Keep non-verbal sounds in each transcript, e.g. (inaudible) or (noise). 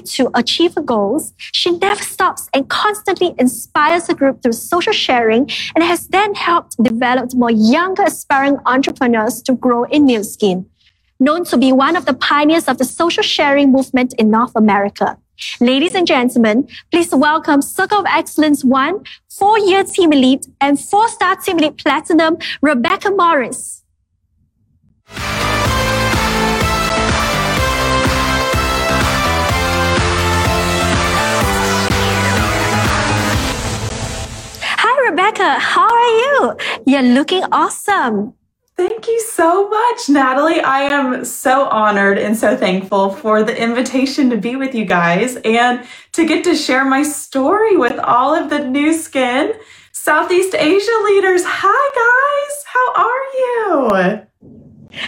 to achieve her goals, she never stops and constantly inspires her group through social sharing and has then helped develop more younger aspiring entrepreneurs to grow in Nu Skin. Known to be one of the pioneers of the social sharing movement in North America. Ladies and gentlemen, please welcome Circle of Excellence 1, four-year team elite and four-star team elite platinum, Rebecca Morris. Rebecca. How are you? You're looking awesome. Thank you so much, Natalie. I am so honored and so thankful for the invitation to be with you guys and to get to share my story with all of the Nu Skin Southeast Asia leaders. Hi, guys. How are you?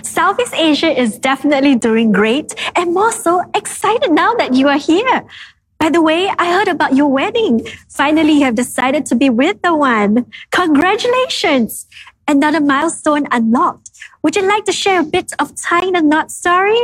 Southeast Asia is definitely doing great and more so excited now that you are here. By the way, I heard about your wedding. Finally, you have decided to be with the one. Congratulations another milestone unlocked. Would you like to share a bit of tying the knot story?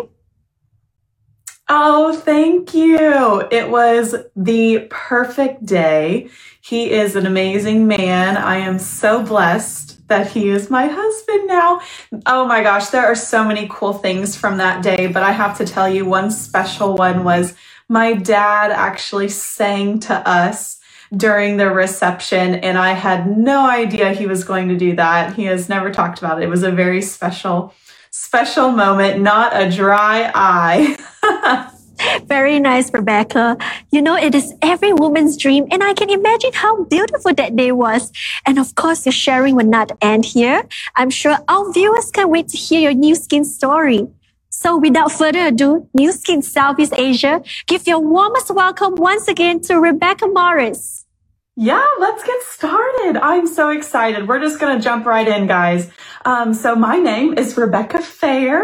Oh, thank you. It was the perfect day. He is an amazing man. I am so blessed that he is my husband now. Oh my gosh, there are so many cool things from that day, but I have to tell you one special one was my dad actually sang to us during the reception, and I had no idea he was going to do that. He has never talked about it. It was a very special, special moment, not a dry eye. (laughs) Very nice, Rebecca. You know, it is every woman's dream, and I can imagine how beautiful that day was. And of course, your sharing will not end here. I'm sure our viewers can't wait to hear your Nu Skin story. So without further ado, Nu Skin Southeast Asia, give your warmest welcome once again to Rebecca Morris. Yeah, let's get started. I'm so excited. We're just going to jump right in, guys. Um, so my name is Rebecca Fair,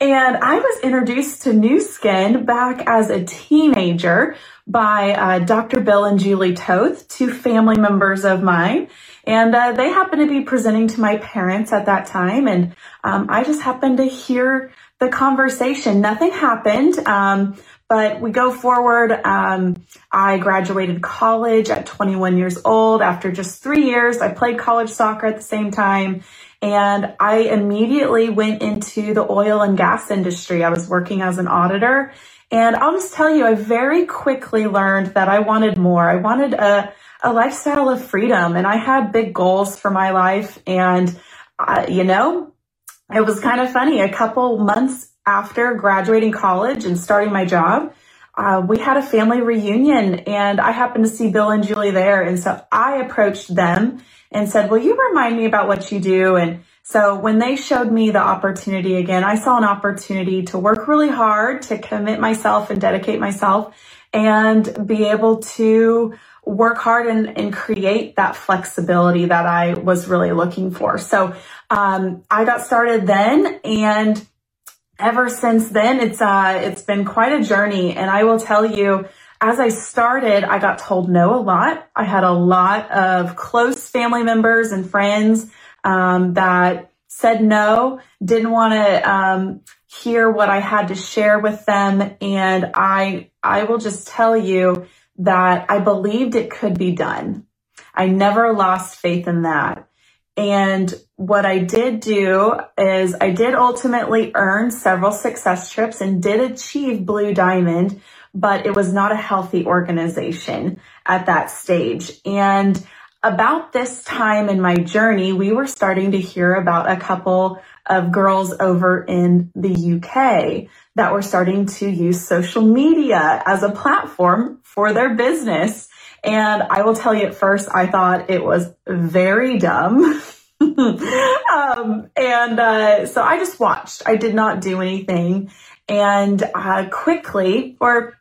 and I was introduced to Nu Skin back as a teenager by uh, Dr. Bill and Julie Toth, two family members of mine. And uh, they happened to be presenting to my parents at that time. And um, I just happened to hear the conversation. Nothing happened. Um, but we go forward. Um, I graduated college at 21 years old. After just three years, I played college soccer at the same time. And I immediately went into the oil and gas industry. I was working as an auditor. And I'll just tell you, I very quickly learned that I wanted more. I wanted a, a lifestyle of freedom and I had big goals for my life. And, uh, you know, it was kind of funny. A couple months after graduating college and starting my job, uh, we had a family reunion and I happened to see Bill and Julie there. And so I approached them and said, Will you remind me about what you do? And so when they showed me the opportunity again, I saw an opportunity to work really hard, to commit myself and dedicate myself and be able to work hard and, and create that flexibility that I was really looking for. So um, I got started then and ever since then it's uh it's been quite a journey and I will tell you as I started, I got told no a lot. I had a lot of close family members and friends um, that said no, didn't want to um, hear what I had to share with them, and I I will just tell you that I believed it could be done. I never lost faith in that. And what I did do is I did ultimately earn several success trips and did achieve Blue Diamond, but it was not a healthy organization at that stage. And about this time in my journey, we were starting to hear about a couple of girls over in the UK that were starting to use social media as a platform for their business. And I will tell you at first, I thought it was very dumb. (laughs) um, and uh, so I just watched. I did not do anything. And uh, quickly, or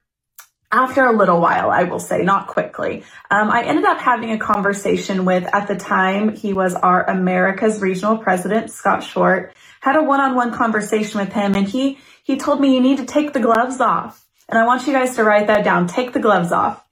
after a little while, I will say, not quickly, um, I ended up having a conversation with, at the time, he was our America's regional president, Scott Schwerdt, had a one-on-one conversation with him and he, he told me you need to take the gloves off. And I want you guys to write that down. Take the gloves off.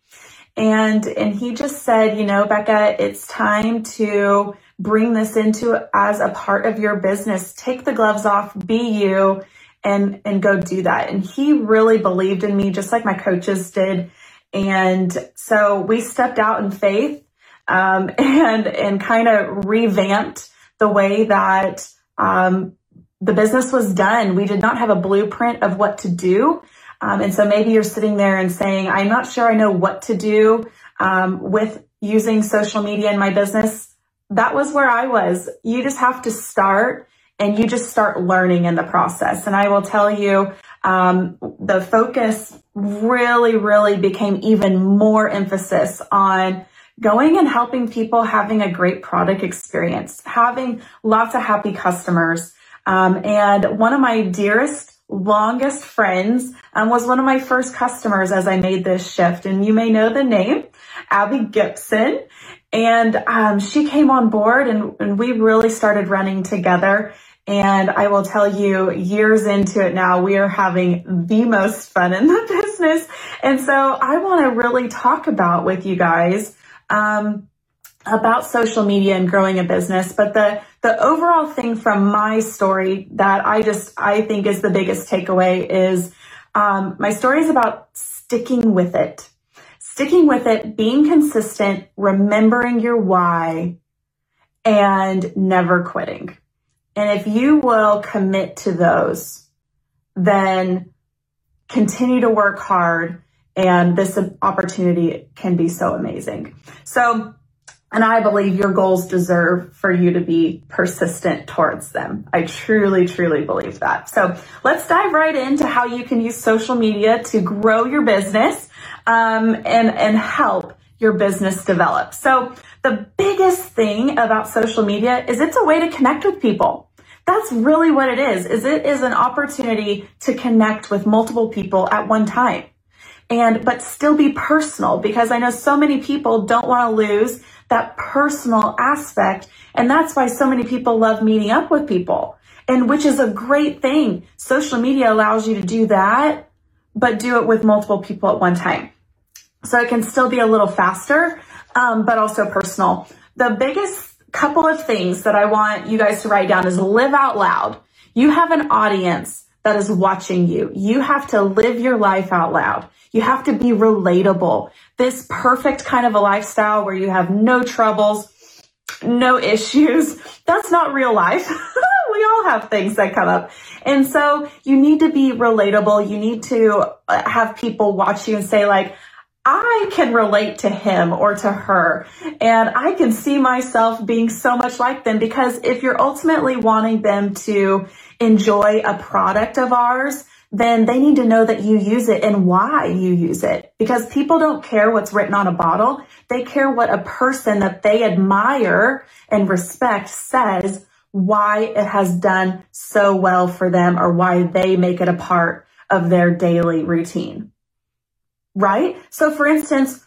And, and he just said, you know, Becca, it's time to bring this into as a part of your business. Take the gloves off, be you, and and go do that. And he really believed in me, just like my coaches did. And so we stepped out in faith um, (laughs) and and kind of revamped the way that um, the business was done. We did not have a blueprint of what to do. Um, and so maybe you're sitting there and saying, I'm not sure I know what to do um, with using social media in my business. That was where I was. You just have to start and you just start learning in the process. And I will tell you, um, the focus really, really became even more emphasis on going and helping people having a great product experience, having lots of happy customers. Um, and one of my dearest, longest friends um, was one of my first customers as I made this shift. And you may know the name, Abby Gibson. And um, she came on board and, and we really started running together. And I will tell you, years into it now, we are having the most fun in the (laughs) business. And so I want to really talk about with you guys um, about social media and growing a business. But the the overall thing from my story that I just I think is the biggest takeaway is um, my story is about sticking with it, sticking with it, being consistent, remembering your why, and never quitting. And if you will commit to those, then continue to work hard and this opportunity can be so amazing. So, and I believe your goals deserve for you to be persistent towards them. I truly, truly believe that. So let's dive right into how you can use social media to grow your business um, and, and help your business develop. So the biggest thing about social media is it's a way to connect with people. That's really what it is, is it is an opportunity to connect with multiple people at one time and but still be personal because I know so many people don't want to lose that personal aspect and that's why so many people love meeting up with people and which is a great thing. Social media allows you to do that but do it with multiple people at one time. So it can still be a little faster um, but also personal. The biggest couple of things that I want you guys to write down is live out loud. You have an audience that is watching you. You have to live your life out loud. You have to be relatable. This perfect kind of a lifestyle where you have no troubles, no issues. (laughs) That's not real life. (laughs) we all have things that come up. And so you need to be relatable. You need to uh, have people watch you and say like, I can relate to him or to her and I can see myself being so much like them because if you're ultimately wanting them to enjoy a product of ours, then they need to know that you use it and why you use it. Because people don't care what's written on a bottle. They care what a person that they admire and respect says why it has done so well for them or why they make it a part of their daily routine. Right? So for instance,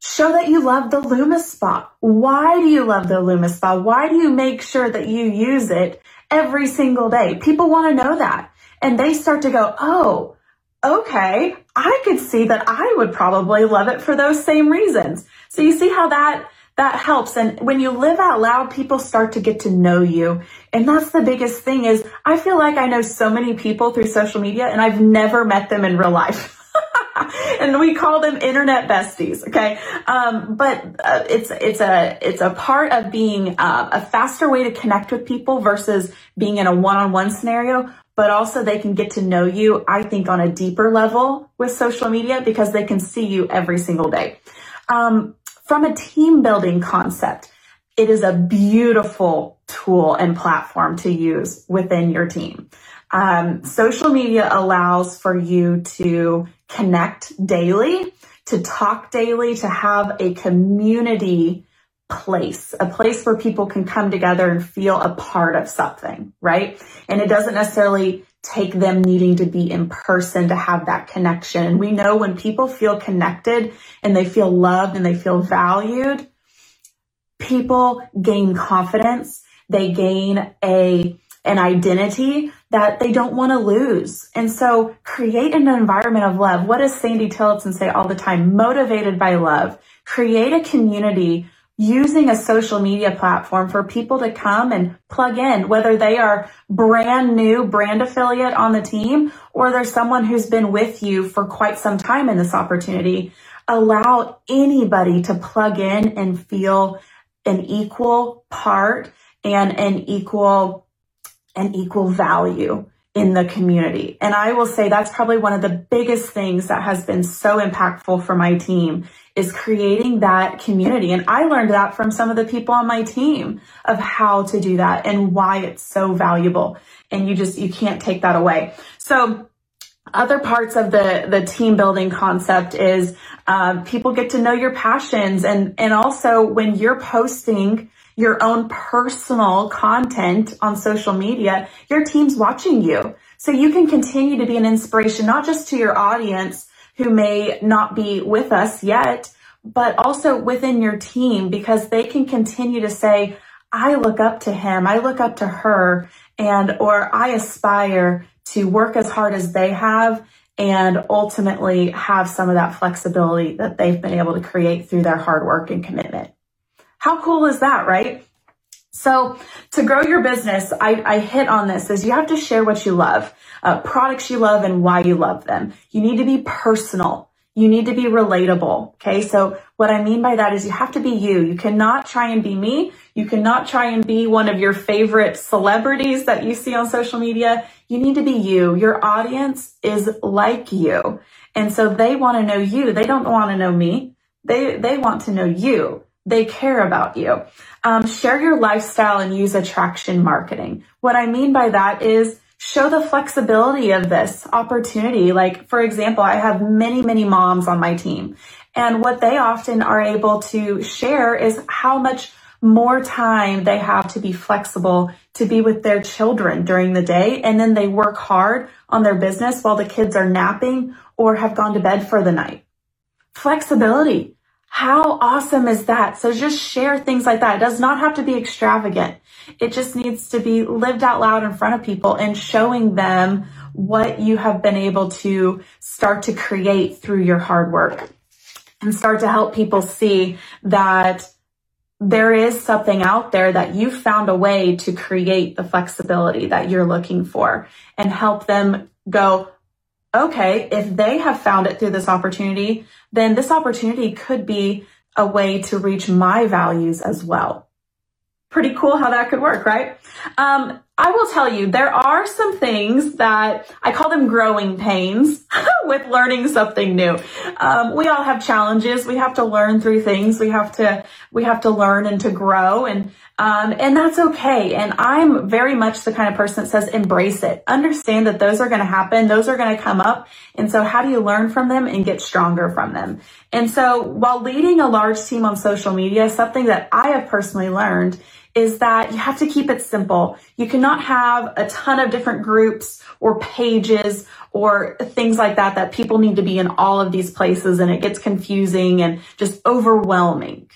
show that you love the LumiSpa. Why do you love the LumiSpa? Why do you make sure that you use it every single day? People want to know that and they start to go, oh, okay, I could see that I would probably love it for those same reasons. So you see how that that helps. And when you live out loud, people start to get to know you. And that's the biggest thing is I feel like I know so many people through social media and I've never met them in real life. (laughs) (laughs) and we call them internet besties. Okay. Um, but uh, it's, it's a, it's a part of being uh, a faster way to connect with people versus being in a one-on-one scenario but also they can get to know you, I think, on a deeper level with social media because they can see you every single day. Um, from a team building concept, it is a beautiful tool and platform to use within your team. Um, social media allows for you to connect daily, to talk daily, to have a community place, a place where people can come together and feel a part of something, right? And it doesn't necessarily take them needing to be in person to have that connection. We know when people feel connected and they feel loved and they feel valued, people gain confidence. They gain a, an identity that they don't want to lose. And so create an environment of love. What does Sandie Tillotson say all the time? Motivated by love. Create a community using a social media platform for people to come and plug in, whether they are brand new brand affiliate on the team or there's someone who's been with you for quite some time in this opportunity. Allow anybody to plug in and feel an equal part and an equal, an equal value in the community. And I will say that's probably one of the biggest things that has been so impactful for my team is creating that community. And I learned that from some of the people on my team of how to do that and why it's so valuable. And you just, you can't take that away. So other parts of the, the team building concept is um, people get to know your passions and, and also when you're posting your own personal content on social media, your team's watching you. So you can continue to be an inspiration, not just to your audience who may not be with us yet, but also within your team because they can continue to say, I look up to him, I look up to her, and or I aspire to work as hard as they have and ultimately have some of that flexibility that they've been able to create through their hard work and commitment. How cool is that, right? So to grow your business, I, I, hit on this is you have to share what you love, uh, products you love and why you love them. You need to be personal. You need to be relatable. Okay. So what I mean by that is you have to be you. You cannot try and be me. You cannot try and be one of your favorite celebrities that you see on social media. You need to be you. Your audience is like you. And so they want to know you. They don't want to know me. They, they want to know you. They care about you. Um, share your lifestyle and use attraction marketing. What I mean by that is show the flexibility of this opportunity. Like, for example, I have many, many moms on my team. And what they often are able to share is how much more time they have to be flexible to be with their children during the day. And then they work hard on their business while the kids are napping or have gone to bed for the night. Flexibility. How awesome is that? So just share things like that. It does not have to be extravagant. It just needs to be lived out loud in front of people and showing them what you have been able to start to create through your hard work and start to help people see that there is something out there that you found a way to create the flexibility that you're looking for and help them go, okay, if they have found it through this opportunity, then this opportunity could be a way to reach my values as well. Pretty cool how that could work, right? Um, I will tell you, there are some things that I call them growing pains (laughs) with learning something new. Um, we all have challenges. We have to learn through things. We have to, we have to learn and to grow and, um, and that's okay. And I'm very much the kind of person that says embrace it. Understand that those are going to happen. Those are going to come up. And so how do you learn from them and get stronger from them? And so while leading a large team on social media, something that I have personally learned is that you have to keep it simple. You cannot have a ton of different groups or pages or things like that that people need to be in all of these places and it gets confusing and just overwhelming.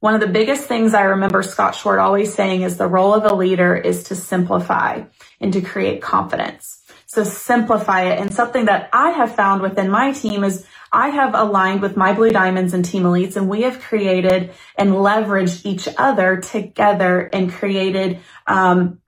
One of the biggest things I remember Scott Schwerdt always saying is the role of a leader is to simplify and to create confidence. So simplify it. And something that I have found within my team is I have aligned with my Blue Diamonds and Team Elites, and we have created and leveraged each other together and created um,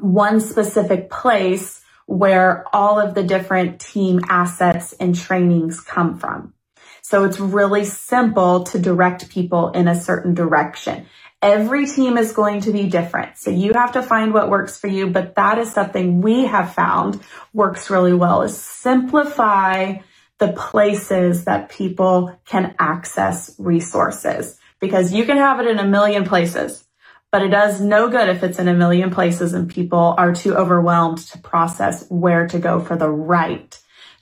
one specific place where all of the different team assets and trainings come from. So it's really simple to direct people in a certain direction. Every team is going to be different. So you have to find what works for you, but that is something we have found works really well is simplify the places that people can access resources because you can have it in a million places, but it does no good if it's in a million places and people are too overwhelmed to process where to go for the right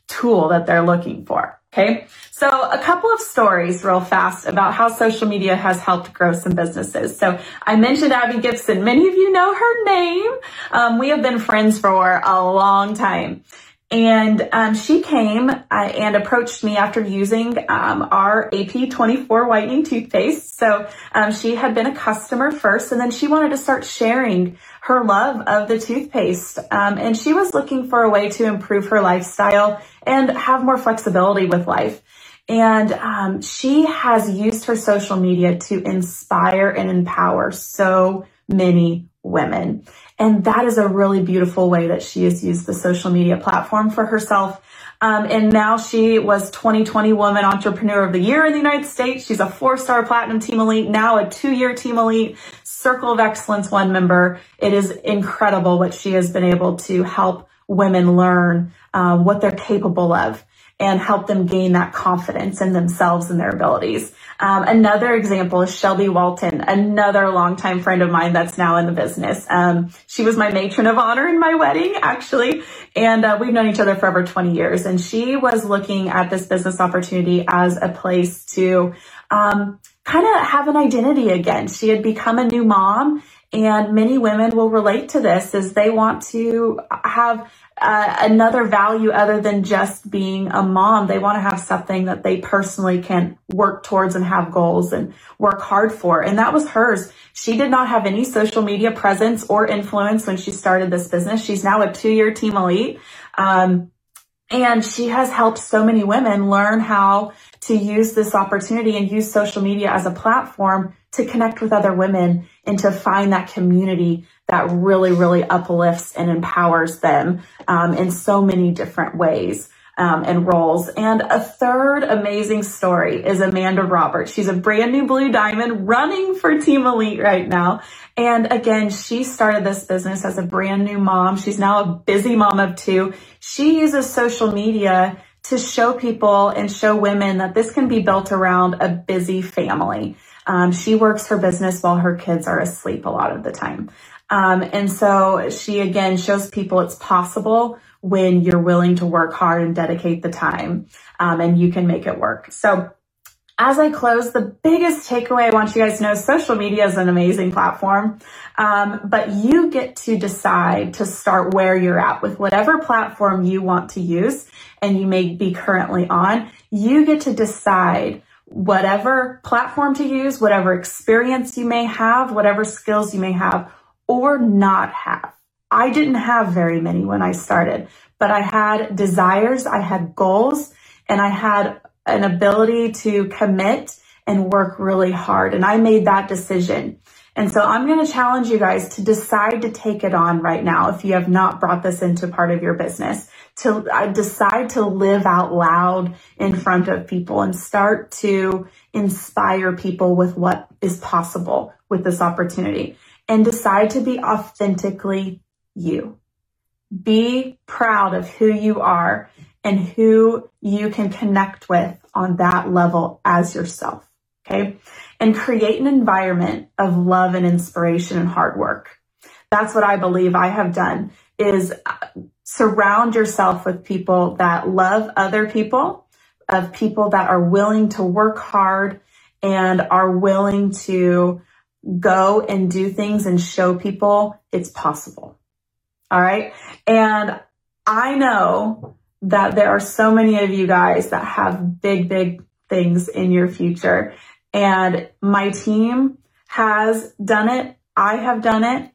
tool that they're looking for. Okay. So a couple of stories real fast about how social media has helped grow some businesses. So I mentioned Abby Gibson. Many of you know her name. Um, we have been friends for a long time. And um, she came uh, and approached me after using um, our AP24 whitening toothpaste. So um, she had been a customer first, and then she wanted to start sharing her love of the toothpaste. Um, and she was looking for a way to improve her lifestyle and have more flexibility with life. And um, she has used her social media to inspire and empower so many women. And that is a really beautiful way that she has used the social media platform for herself. Um, and now she was 2020 Woman Entrepreneur of the Year in the United States. She's a four star platinum team elite, now a two year team elite, Circle of Excellence one member. It is incredible what she has been able to help women learn um, what they're capable of and help them gain that confidence in themselves and their abilities. Um, another example is Shelby Walton, another longtime friend of mine that's now in the business. Um, she was my matron of honor in my wedding, actually, and uh, we've known each other for over 20 years. And she was looking at this business opportunity as a place to um, kind of have an identity again. She had become a new mom and many women will relate to this as they want to have uh, another value other than just being a mom. They want to have something that they personally can work towards and have goals and work hard for. And that was hers. She did not have any social media presence or influence when she started this business. She's now a two year team elite. Um, and she has helped so many women learn how to use this opportunity and use social media as a platform to connect with other women and to find that community that really, really uplifts and empowers them um, in so many different ways. Um, and roles. And a third amazing story is Amanda Roberts. She's a brand new blue diamond running for Team Elite right now. And again, she started this business as a brand new mom. She's now a busy mom of two. She uses social media to show people and show women that this can be built around a busy family. Um, she works her business while her kids are asleep a lot of the time. Um, and so she again shows people it's possible when you're willing to work hard and dedicate the time um, and you can make it work. So as I close, the biggest takeaway I want you guys to know social media is an amazing platform, um, but you get to decide to start where you're at with whatever platform you want to use and you may be currently on. You get to decide whatever platform to use, whatever experience you may have, whatever skills you may have or not have. I didn't have very many when I started, but I had desires, I had goals, and I had an ability to commit and work really hard. And I made that decision. And so I'm going to challenge you guys to decide to take it on right now if you have not brought this into part of your business to uh, decide to live out loud in front of people and start to inspire people with what is possible with this opportunity and decide to be authentically you. Be proud of who you are and who you can connect with on that level as yourself. Okay. And create an environment of love and inspiration and hard work. That's what I believe I have done is uh, surround yourself with people that love other people, of people that are willing to work hard and are willing to go and do things and show people it's possible. All right. And I know that there are so many of you guys that have big, big things in your future. And my team has done it. I have done it.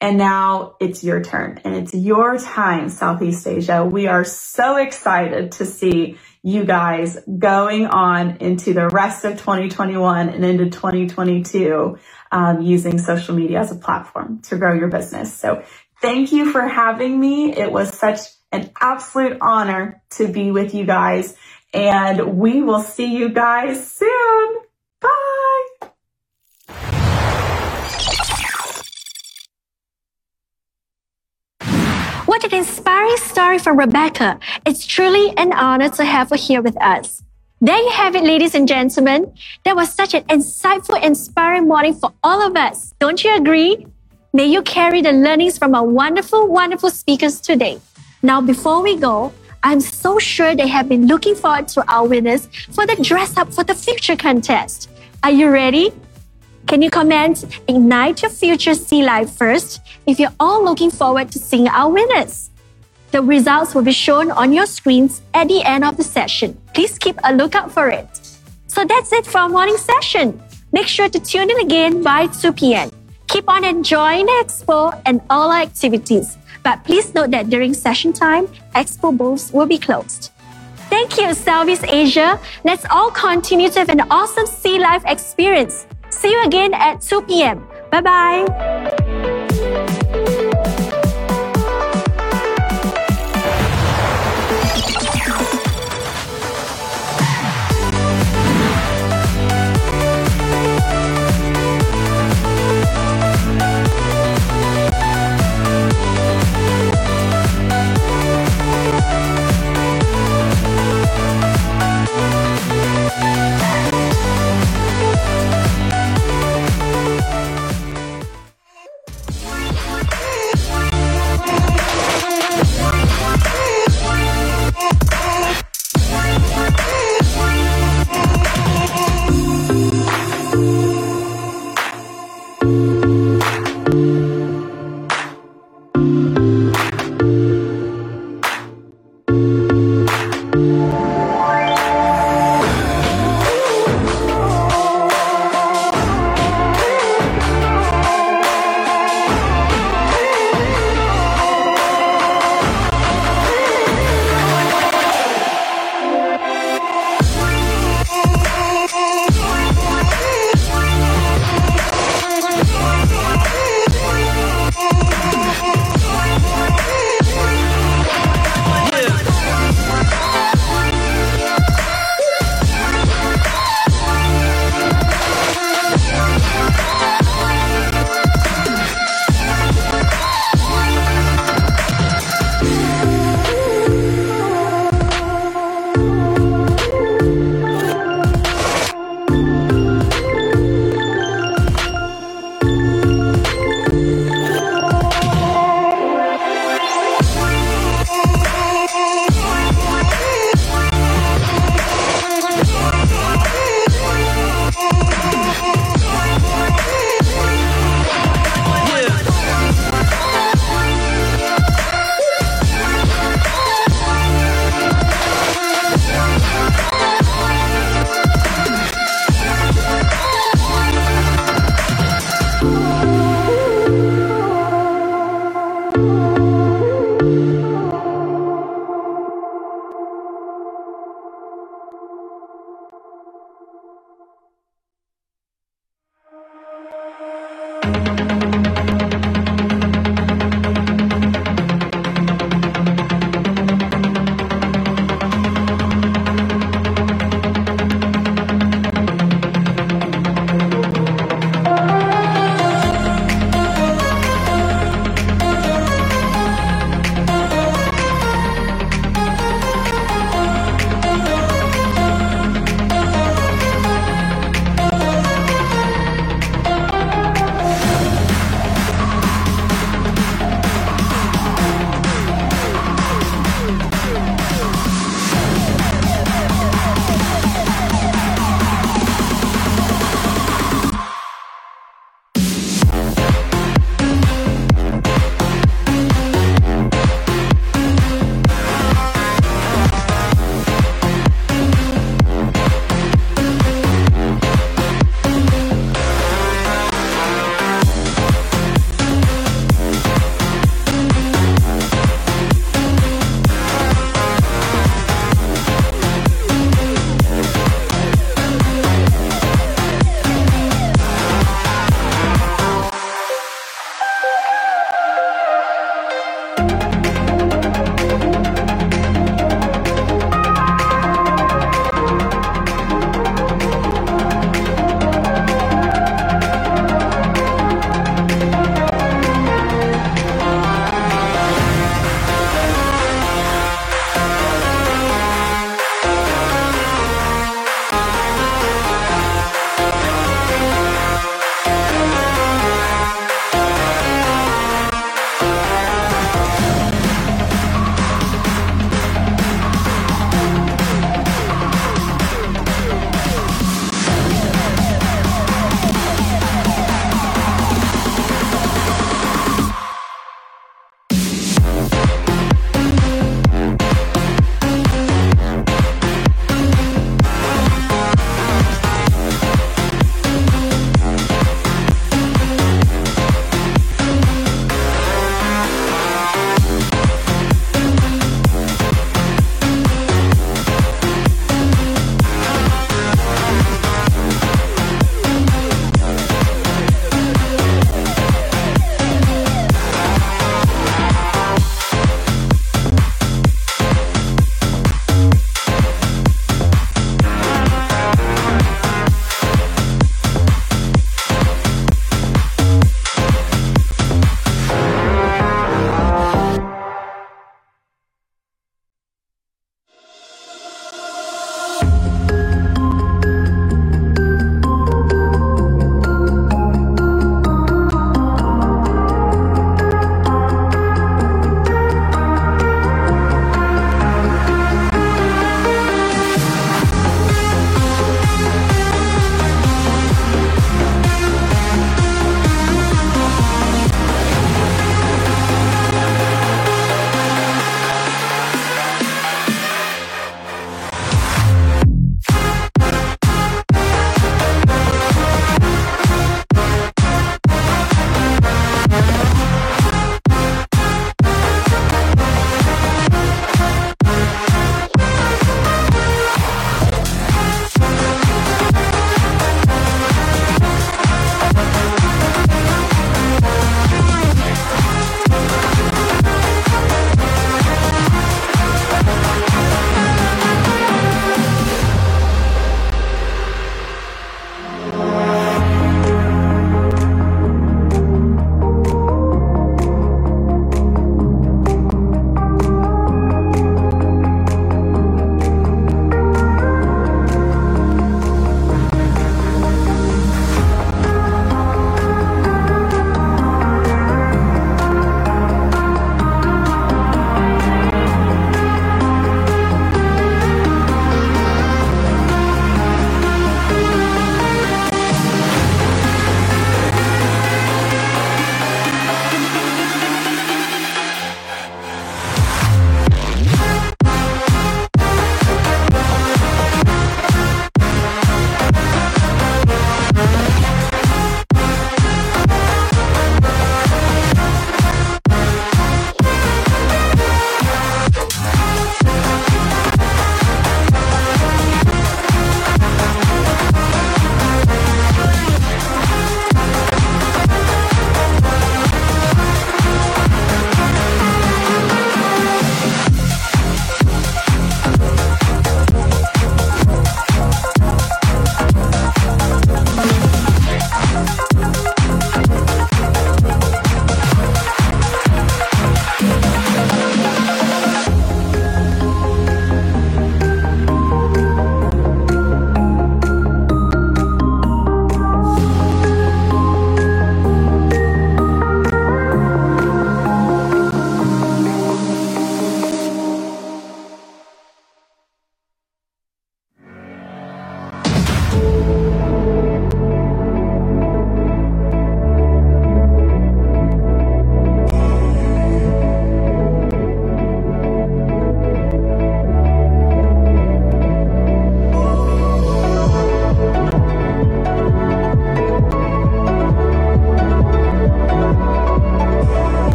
And now it's your turn and it's your time, Southeast Asia. We are so excited to see you guys going on into the rest of 2021 and into 2022 um, using social media as a platform to grow your business. So thank you for having me. It was such an absolute honor to be with you guys and we will see you guys soon. Bye. What an inspiring story from Rebecca. It's truly an honor to have her here with us. There you have it, ladies and gentlemen. That was such an insightful, inspiring morning for all of us. Don't you agree? May you carry the learnings from our wonderful, wonderful speakers today. Now, before we go, I'm so sure they have been looking forward to our winners for the Dress Up for the Future contest. Are you ready? Can you comment Ignite Your Future Sea Life first if you're all looking forward to seeing our winners? The results will be shown on your screens at the end of the session. Please keep a lookout for it. So that's it for our morning session. Make sure to tune in again by 2 p.m. Keep on enjoying the expo and all our activities. But please note that during session time, expo booths will be closed. Thank you, Southeast Asia. Let's all continue to have an awesome sea life experience. See you again at 2 p.m. Bye bye.